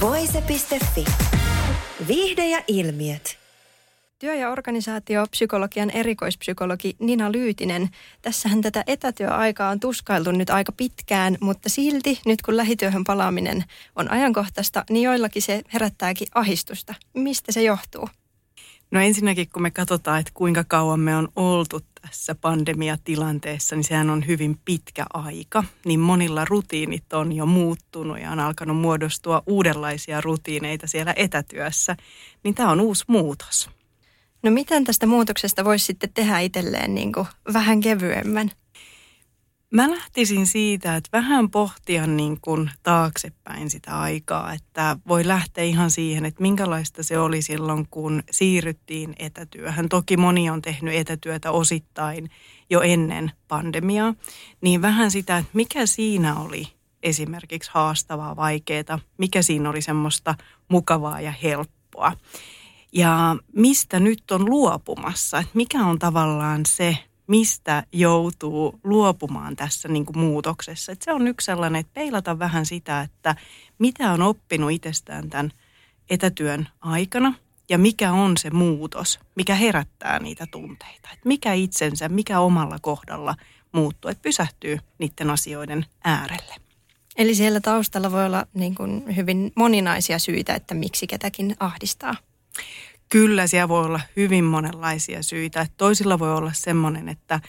Voise.fi. Viihde ja ilmiöt. Työ- ja organisaatiopsykologian erikoispsykologi Nina Lyytinen. Tässähän tätä etätyöaikaa on tuskailtu nyt aika pitkään, mutta silti nyt kun lähityöhön palaaminen on ajankohtaista, niin joillakin se herättääkin ahistusta. Mistä se johtuu? No ensinnäkin, kun me katsotaan, että kuinka kauan me on oltu tässä pandemiatilanteessa, niin sehän on hyvin pitkä aika. Niin monilla rutiinit on jo muuttunut ja on alkanut muodostua uudenlaisia rutiineita siellä etätyössä. Niin tämä on uusi muutos. No miten tästä muutoksesta voisi sitten tehdä itselleen niin kuin vähän kevyemmän? Mä lähtisin siitä, että vähän pohtia niin kuin taaksepäin sitä aikaa, että voi lähteä ihan siihen, että minkälaista se oli silloin, kun siirryttiin etätyöhön. Toki moni on tehnyt etätyötä osittain jo ennen pandemiaa, niin vähän sitä, että mikä siinä oli esimerkiksi haastavaa, vaikeaa, mikä siinä oli semmoista mukavaa ja helppoa. Ja mistä nyt on luopumassa, että mikä on tavallaan se, mistä joutuu luopumaan tässä niin kuin muutoksessa. Et se on yksi sellainen, että peilata vähän sitä, että mitä on oppinut itsestään tämän etätyön aikana ja mikä on se muutos, mikä herättää niitä tunteita. Et mikä itsensä, mikä omalla kohdalla muuttuu, että pysähtyy niiden asioiden äärelle. Eli siellä taustalla voi olla niin kuin hyvin moninaisia syitä, että miksi ketäkin ahdistaa. Kyllä, siellä voi olla hyvin monenlaisia syitä. Toisilla voi olla semmoinen, että,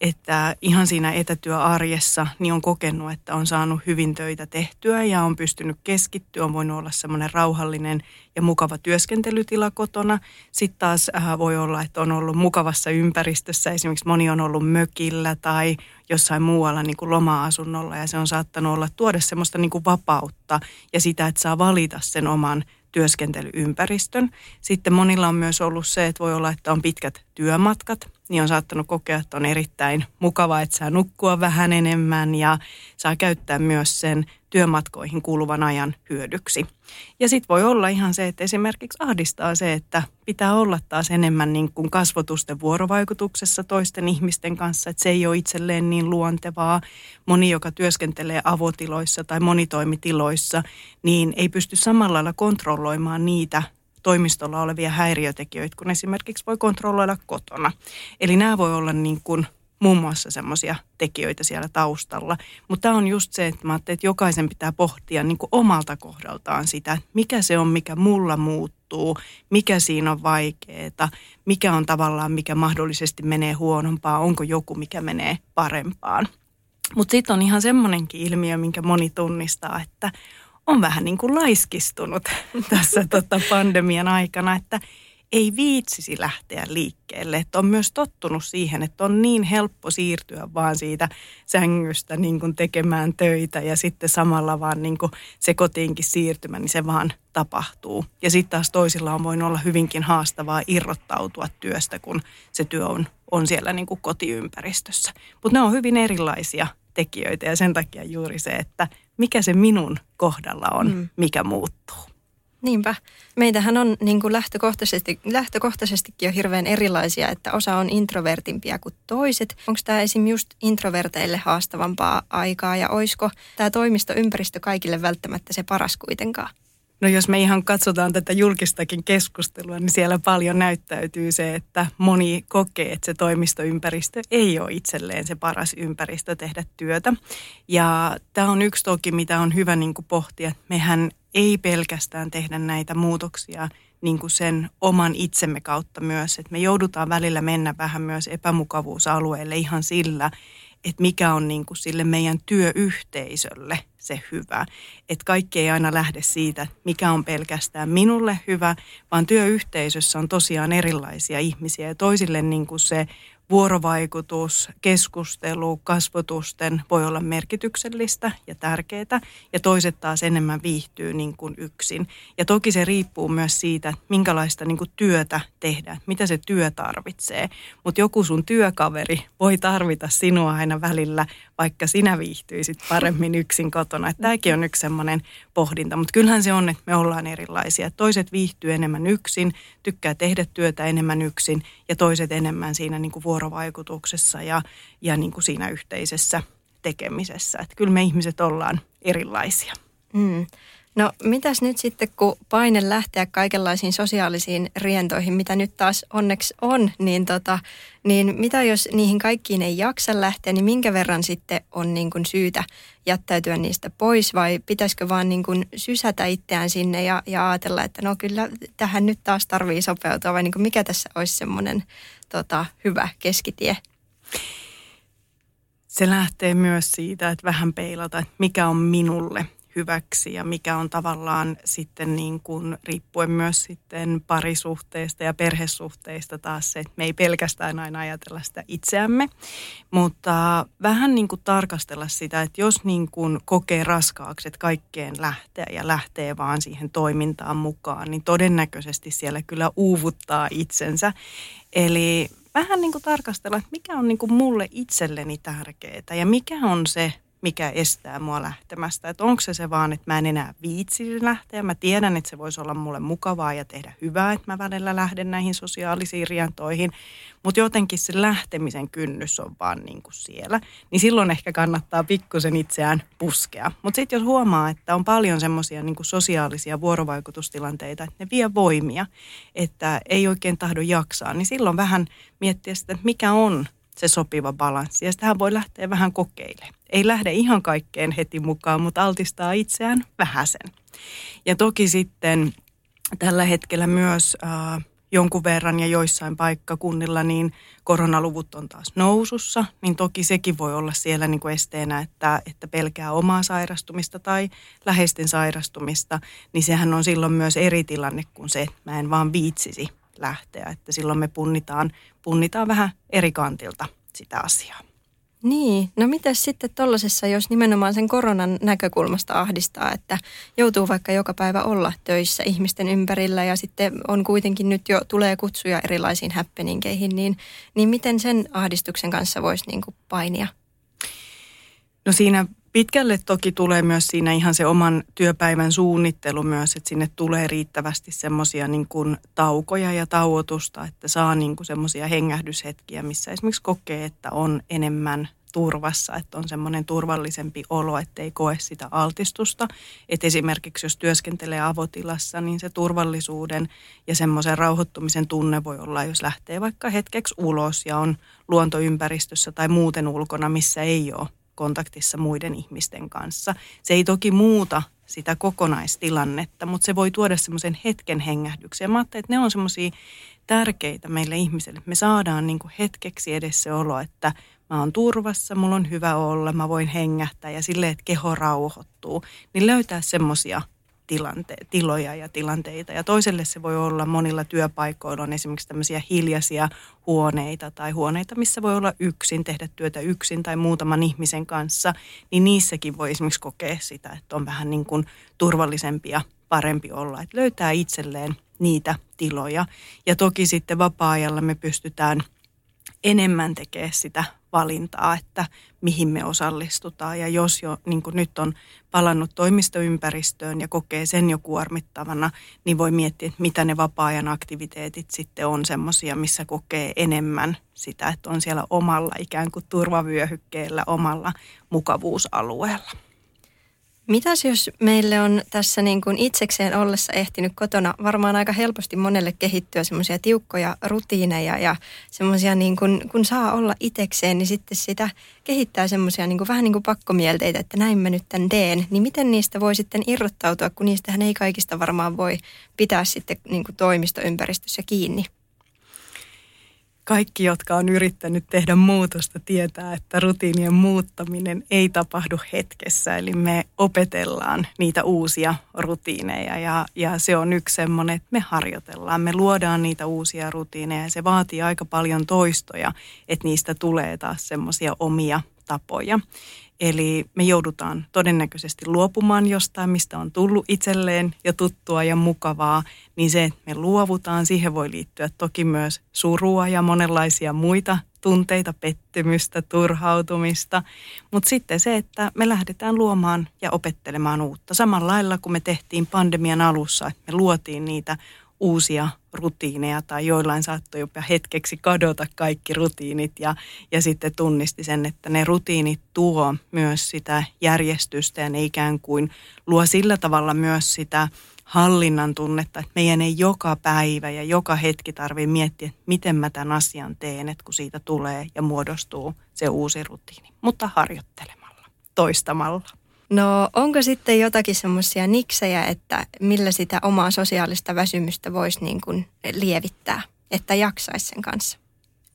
että ihan siinä etätyöarjessa niin on kokenut, että on saanut hyvin töitä tehtyä ja on pystynyt keskittyä. On voinut olla semmoinen rauhallinen ja mukava työskentelytila kotona. Sitten taas äh, voi olla, että on ollut mukavassa ympäristössä. Esimerkiksi moni on ollut mökillä tai jossain muualla niin kuin loma-asunnolla ja se on saattanut olla tuoda semmoista niin kuin vapautta ja sitä, että saa valita sen oman työskentelyympäristön. Sitten monilla on myös ollut se, että voi olla, että on pitkät työmatkat, niin on saattanut kokea, että on erittäin mukavaa, että saa nukkua vähän enemmän ja saa käyttää myös sen työmatkoihin kuuluvan ajan hyödyksi. Ja sitten voi olla ihan se, että esimerkiksi ahdistaa se, että pitää olla taas enemmän niin kuin kasvotusten vuorovaikutuksessa toisten ihmisten kanssa, että se ei ole itselleen niin luontevaa. Moni, joka työskentelee avotiloissa tai monitoimitiloissa, niin ei pysty samalla lailla kontrolloimaan niitä toimistolla olevia häiriötekijöitä, kun esimerkiksi voi kontrolloida kotona. Eli nämä voi olla niin kuin muun muassa semmoisia tekijöitä siellä taustalla. Mutta tämä on just se, että mä että jokaisen pitää pohtia niin kuin omalta kohdaltaan sitä, mikä se on, mikä mulla muuttuu, mikä siinä on vaikeaa, mikä on tavallaan, mikä mahdollisesti menee huonompaa, onko joku, mikä menee parempaan. Mutta sitten on ihan semmoinenkin ilmiö, minkä moni tunnistaa, että on vähän niin kuin laiskistunut tässä tota pandemian aikana, että ei viitsisi lähteä liikkeelle. Että on myös tottunut siihen, että on niin helppo siirtyä vaan siitä sängystä niin kuin tekemään töitä ja sitten samalla vaan niin kuin se kotiinkin siirtymä, niin se vaan tapahtuu. Ja sitten taas toisilla on voinut olla hyvinkin haastavaa irrottautua työstä, kun se työ on, on siellä niin kuin kotiympäristössä. Mutta ne on hyvin erilaisia tekijöitä ja sen takia juuri se, että mikä se minun kohdalla on, mm. mikä muuttuu. Niinpä. Meitähän on niin kuin lähtökohtaisesti, lähtökohtaisestikin jo hirveän erilaisia, että osa on introvertimpia kuin toiset. Onko tämä esim. just introverteille haastavampaa aikaa ja olisiko tämä toimistoympäristö kaikille välttämättä se paras kuitenkaan? No jos me ihan katsotaan tätä julkistakin keskustelua, niin siellä paljon näyttäytyy se, että moni kokee, että se toimistoympäristö ei ole itselleen se paras ympäristö tehdä työtä. Ja tämä on yksi toki, mitä on hyvä niin kuin pohtia. Mehän ei pelkästään tehdä näitä muutoksia niin kuin sen oman itsemme kautta myös. Että me joudutaan välillä mennä vähän myös epämukavuusalueelle ihan sillä, että mikä on niin kuin sille meidän työyhteisölle se hyvä. Että kaikki ei aina lähde siitä, mikä on pelkästään minulle hyvä, vaan työyhteisössä on tosiaan erilaisia ihmisiä ja toisille niin kuin se vuorovaikutus, keskustelu, kasvotusten voi olla merkityksellistä ja tärkeää ja toiset taas enemmän viihtyy niin kuin yksin. Ja toki se riippuu myös siitä, minkälaista niin kuin työtä tehdään, mitä se työ tarvitsee. Mutta joku sun työkaveri voi tarvita sinua aina välillä, vaikka sinä viihtyisit paremmin yksin kotona. Tämäkin on yksi semmoinen pohdinta, mutta kyllähän se on, että me ollaan erilaisia. Toiset viihtyy enemmän yksin, tykkää tehdä työtä enemmän yksin ja toiset enemmän siinä niin kuin vuorovaikutuksessa ja, ja niin kuin siinä yhteisessä tekemisessä. Että kyllä me ihmiset ollaan erilaisia. Mm. No mitäs nyt sitten, kun paine lähteä kaikenlaisiin sosiaalisiin rientoihin, mitä nyt taas onneksi on, niin, tota, niin mitä jos niihin kaikkiin ei jaksa lähteä, niin minkä verran sitten on niin kuin syytä jättäytyä niistä pois vai pitäisikö vaan niin kuin sysätä itseään sinne ja, ja ajatella, että no kyllä tähän nyt taas tarvii sopeutua vai niin kuin mikä tässä olisi semmoinen tota, hyvä keskitie? Se lähtee myös siitä, että vähän peilata, että mikä on minulle hyväksi ja mikä on tavallaan sitten niin kuin riippuen myös sitten parisuhteista ja perhesuhteista taas se, että me ei pelkästään aina ajatella sitä itseämme, mutta vähän niin kuin tarkastella sitä, että jos niin kuin kokee raskaaksi, että kaikkeen lähtee ja lähtee vaan siihen toimintaan mukaan, niin todennäköisesti siellä kyllä uuvuttaa itsensä. Eli vähän niin kuin tarkastella, että mikä on niin kuin mulle itselleni tärkeää ja mikä on se mikä estää mua lähtemästä. Että onko se se vaan, että mä en enää viitsi lähteä. Mä tiedän, että se voisi olla mulle mukavaa ja tehdä hyvää, että mä välillä lähden näihin sosiaalisiin rientoihin. Mutta jotenkin se lähtemisen kynnys on vaan niin kuin siellä. Niin silloin ehkä kannattaa pikkusen itseään puskea. Mutta sitten jos huomaa, että on paljon semmoisia niin sosiaalisia vuorovaikutustilanteita, että ne vie voimia, että ei oikein tahdo jaksaa, niin silloin vähän miettiä sitä, että mikä on se sopiva balanssi. Ja sitähän voi lähteä vähän kokeilemaan. Ei lähde ihan kaikkeen heti mukaan, mutta altistaa itseään vähäsen. Ja toki sitten tällä hetkellä myös äh, jonkun verran ja joissain paikkakunnilla niin koronaluvut on taas nousussa, niin toki sekin voi olla siellä niin kuin esteenä, että, että pelkää omaa sairastumista tai läheisten sairastumista, niin sehän on silloin myös eri tilanne kuin se, että mä en vaan viitsisi lähteä. Että silloin me punnitaan, punnitaan vähän eri kantilta sitä asiaa. Niin, no mitä sitten tuollaisessa, jos nimenomaan sen koronan näkökulmasta ahdistaa, että joutuu vaikka joka päivä olla töissä ihmisten ympärillä ja sitten on kuitenkin nyt jo tulee kutsuja erilaisiin häppeninkeihin, niin, niin miten sen ahdistuksen kanssa voisi niin kuin painia? No siinä Pitkälle toki tulee myös siinä ihan se oman työpäivän suunnittelu myös, että sinne tulee riittävästi semmoisia niin kuin taukoja ja tauotusta, että saa niin kuin semmoisia hengähdyshetkiä, missä esimerkiksi kokee, että on enemmän turvassa, että on semmoinen turvallisempi olo, ettei koe sitä altistusta. Että esimerkiksi jos työskentelee avotilassa, niin se turvallisuuden ja semmoisen rauhoittumisen tunne voi olla, jos lähtee vaikka hetkeksi ulos ja on luontoympäristössä tai muuten ulkona, missä ei ole kontaktissa muiden ihmisten kanssa. Se ei toki muuta sitä kokonaistilannetta, mutta se voi tuoda semmoisen hetken hengähdyksen. mä ajattelin, että ne on semmoisia tärkeitä meille ihmisille. Me saadaan niin kuin hetkeksi edes se olo, että mä oon turvassa, mulla on hyvä olla, mä voin hengähtää ja silleen, että keho rauhoittuu. Niin löytää semmoisia tilante- tiloja ja tilanteita. Ja toiselle se voi olla monilla työpaikoilla on esimerkiksi tämmöisiä hiljaisia huoneita tai huoneita, missä voi olla yksin, tehdä työtä yksin tai muutaman ihmisen kanssa. Niin niissäkin voi esimerkiksi kokea sitä, että on vähän niin kuin turvallisempi ja parempi olla. Että löytää itselleen niitä tiloja. Ja toki sitten vapaa-ajalla me pystytään enemmän tekemään sitä valintaa, että mihin me osallistutaan. Ja jos jo niin nyt on palannut toimistoympäristöön ja kokee sen jo kuormittavana, niin voi miettiä, että mitä ne vapaa-ajan aktiviteetit sitten on semmoisia, missä kokee enemmän sitä, että on siellä omalla ikään kuin turvavyöhykkeellä, omalla mukavuusalueella. Mitäs jos meille on tässä niin kuin itsekseen ollessa ehtinyt kotona varmaan aika helposti monelle kehittyä semmoisia tiukkoja rutiineja ja semmoisia niin kuin, kun saa olla itsekseen, niin sitten sitä kehittää semmoisia niin kuin, vähän niin kuin pakkomielteitä, että näin mä nyt tämän teen. Niin miten niistä voi sitten irrottautua, kun niistähän ei kaikista varmaan voi pitää sitten niin kuin toimistoympäristössä kiinni? Kaikki, jotka on yrittänyt tehdä muutosta, tietää, että rutiinien muuttaminen ei tapahdu hetkessä. Eli me opetellaan niitä uusia rutiineja ja, ja se on yksi semmoinen, että me harjoitellaan, me luodaan niitä uusia rutiineja ja se vaatii aika paljon toistoja, että niistä tulee taas semmoisia omia tapoja. Eli me joudutaan todennäköisesti luopumaan jostain, mistä on tullut itselleen ja tuttua ja mukavaa, niin se, että me luovutaan, siihen voi liittyä toki myös surua ja monenlaisia muita tunteita, pettymystä, turhautumista. Mutta sitten se, että me lähdetään luomaan ja opettelemaan uutta. Samalla lailla kuin me tehtiin pandemian alussa, että me luotiin niitä uusia rutiineja tai joillain saattoi jopa hetkeksi kadota kaikki rutiinit ja, ja sitten tunnisti sen, että ne rutiinit tuo myös sitä järjestystä ja ne ikään kuin luo sillä tavalla myös sitä hallinnan tunnetta, että meidän ei joka päivä ja joka hetki tarvitse miettiä, että miten mä tämän asian teen, että kun siitä tulee ja muodostuu se uusi rutiini, mutta harjoittelemalla, toistamalla. No onko sitten jotakin semmoisia niksejä, että millä sitä omaa sosiaalista väsymystä voisi niin kuin lievittää, että jaksaisi sen kanssa?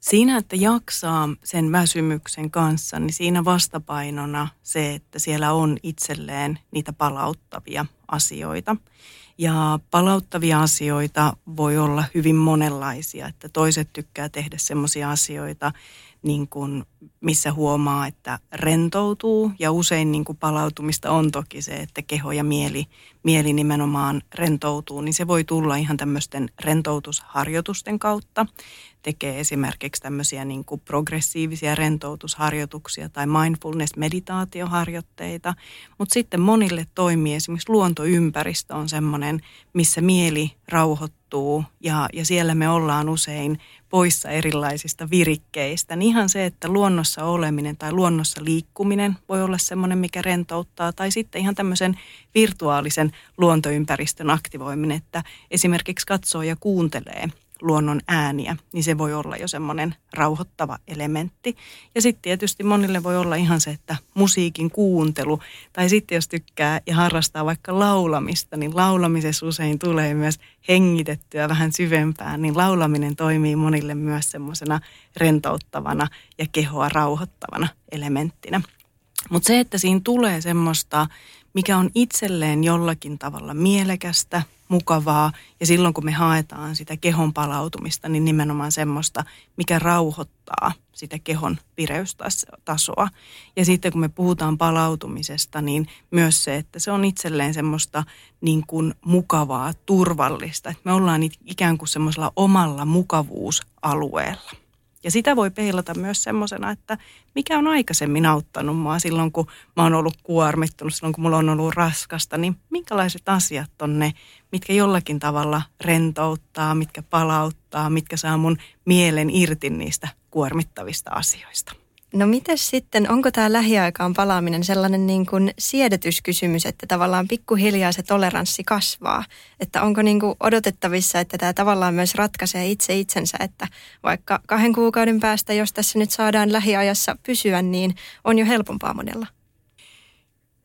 Siinä, että jaksaa sen väsymyksen kanssa, niin siinä vastapainona se, että siellä on itselleen niitä palauttavia asioita. Ja palauttavia asioita voi olla hyvin monenlaisia, että toiset tykkää tehdä semmoisia asioita, niin kuin, missä huomaa, että rentoutuu. Ja usein niin kuin palautumista on toki se, että keho ja mieli, mieli nimenomaan rentoutuu. Niin se voi tulla ihan tämmöisten rentoutusharjoitusten kautta. Tekee esimerkiksi tämmöisiä niin kuin progressiivisia rentoutusharjoituksia tai mindfulness-meditaatioharjoitteita. Mutta sitten monille toimii esimerkiksi luontoympäristö on semmoinen, missä mieli rauhoittuu ja, ja siellä me ollaan usein poissa erilaisista virikkeistä. Niin ihan se, että luonnossa oleminen tai luonnossa liikkuminen voi olla semmoinen, mikä rentouttaa. Tai sitten ihan tämmöisen virtuaalisen luontoympäristön aktivoiminen, että esimerkiksi katsoo ja kuuntelee luonnon ääniä, niin se voi olla jo semmoinen rauhoittava elementti. Ja sitten tietysti monille voi olla ihan se, että musiikin kuuntelu, tai sitten jos tykkää ja harrastaa vaikka laulamista, niin laulamisessa usein tulee myös hengitettyä vähän syvempään, niin laulaminen toimii monille myös semmoisena rentouttavana ja kehoa rauhoittavana elementtinä. Mutta se, että siinä tulee semmoista, mikä on itselleen jollakin tavalla mielekästä, mukavaa ja silloin kun me haetaan sitä kehon palautumista, niin nimenomaan semmoista, mikä rauhoittaa sitä kehon vireystasoa. Ja sitten kun me puhutaan palautumisesta, niin myös se, että se on itselleen semmoista niin kuin mukavaa, turvallista. Että me ollaan ikään kuin semmoisella omalla mukavuusalueella. Ja sitä voi peilata myös semmoisena, että mikä on aikaisemmin auttanut mua silloin, kun mä oon ollut kuormittunut, silloin kun mulla on ollut raskasta, niin minkälaiset asiat on ne, mitkä jollakin tavalla rentouttaa, mitkä palauttaa, mitkä saa mun mielen irti niistä kuormittavista asioista. No miten sitten, onko tämä lähiaikaan palaaminen sellainen niin kuin siedetyskysymys, että tavallaan pikkuhiljaa se toleranssi kasvaa? Että onko niin kuin odotettavissa, että tämä tavallaan myös ratkaisee itse itsensä, että vaikka kahden kuukauden päästä, jos tässä nyt saadaan lähiajassa pysyä, niin on jo helpompaa monella?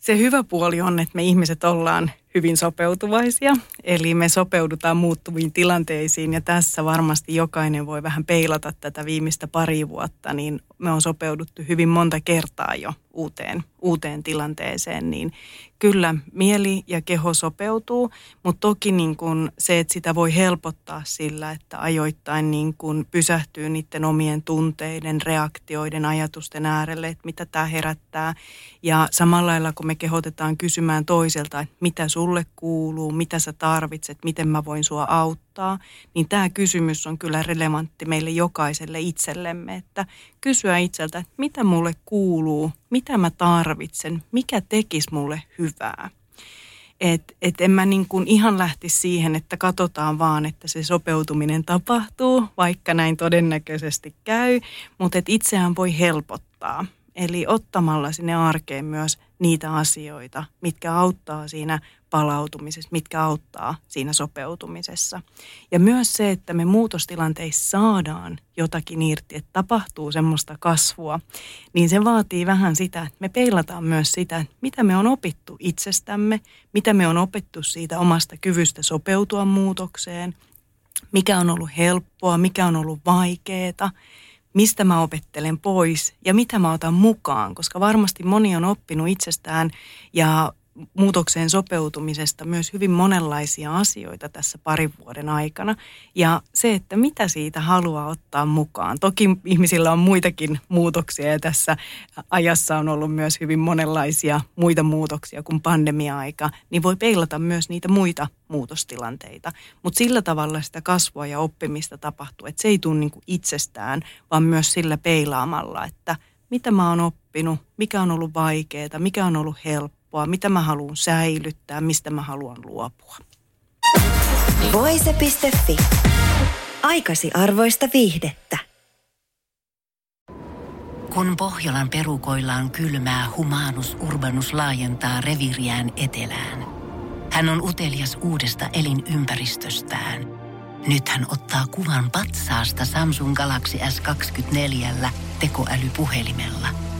Se hyvä puoli on, että me ihmiset ollaan hyvin sopeutuvaisia, eli me sopeudutaan muuttuviin tilanteisiin ja tässä varmasti jokainen voi vähän peilata tätä viimeistä pari vuotta, niin me on sopeuduttu hyvin monta kertaa jo uuteen, uuteen tilanteeseen, niin kyllä mieli ja keho sopeutuu, mutta toki niin kun se, että sitä voi helpottaa sillä, että ajoittain niin kun pysähtyy niiden omien tunteiden, reaktioiden, ajatusten äärelle, että mitä tämä herättää. Ja samalla lailla, kun me kehotetaan kysymään toiselta, että mitä sulle kuuluu, mitä sä tarvitset, miten mä voin sua auttaa, niin tämä kysymys on kyllä relevantti meille jokaiselle itsellemme, että kysyä itseltä, että mitä mulle kuuluu, mitä mä tarvitsen, mikä tekisi mulle hyvää. Että et en mä niin kuin ihan lähti siihen, että katsotaan vaan, että se sopeutuminen tapahtuu, vaikka näin todennäköisesti käy, mutta että itseään voi helpottaa. Eli ottamalla sinne arkeen myös niitä asioita, mitkä auttaa siinä palautumisessa, mitkä auttaa siinä sopeutumisessa. Ja myös se, että me muutostilanteissa saadaan jotakin irti, että tapahtuu semmoista kasvua, niin se vaatii vähän sitä, että me peilataan myös sitä, mitä me on opittu itsestämme, mitä me on opittu siitä omasta kyvystä sopeutua muutokseen, mikä on ollut helppoa, mikä on ollut vaikeaa, mistä mä opettelen pois ja mitä mä otan mukaan, koska varmasti moni on oppinut itsestään ja muutokseen sopeutumisesta myös hyvin monenlaisia asioita tässä parin vuoden aikana. Ja se, että mitä siitä haluaa ottaa mukaan. Toki ihmisillä on muitakin muutoksia ja tässä ajassa on ollut myös hyvin monenlaisia muita muutoksia kuin pandemia-aika, niin voi peilata myös niitä muita muutostilanteita. Mutta sillä tavalla sitä kasvua ja oppimista tapahtuu, että se ei tule niinku itsestään, vaan myös sillä peilaamalla, että mitä mä oon oppinut, mikä on ollut vaikeaa, mikä on ollut helppoa helppoa, mitä mä haluan säilyttää, mistä mä haluan luopua. Voise.fi. Aikasi arvoista viihdettä. Kun Pohjolan perukoillaan kylmää, humanus urbanus laajentaa reviriään etelään. Hän on utelias uudesta elinympäristöstään. Nyt hän ottaa kuvan patsaasta Samsung Galaxy S24 tekoälypuhelimella –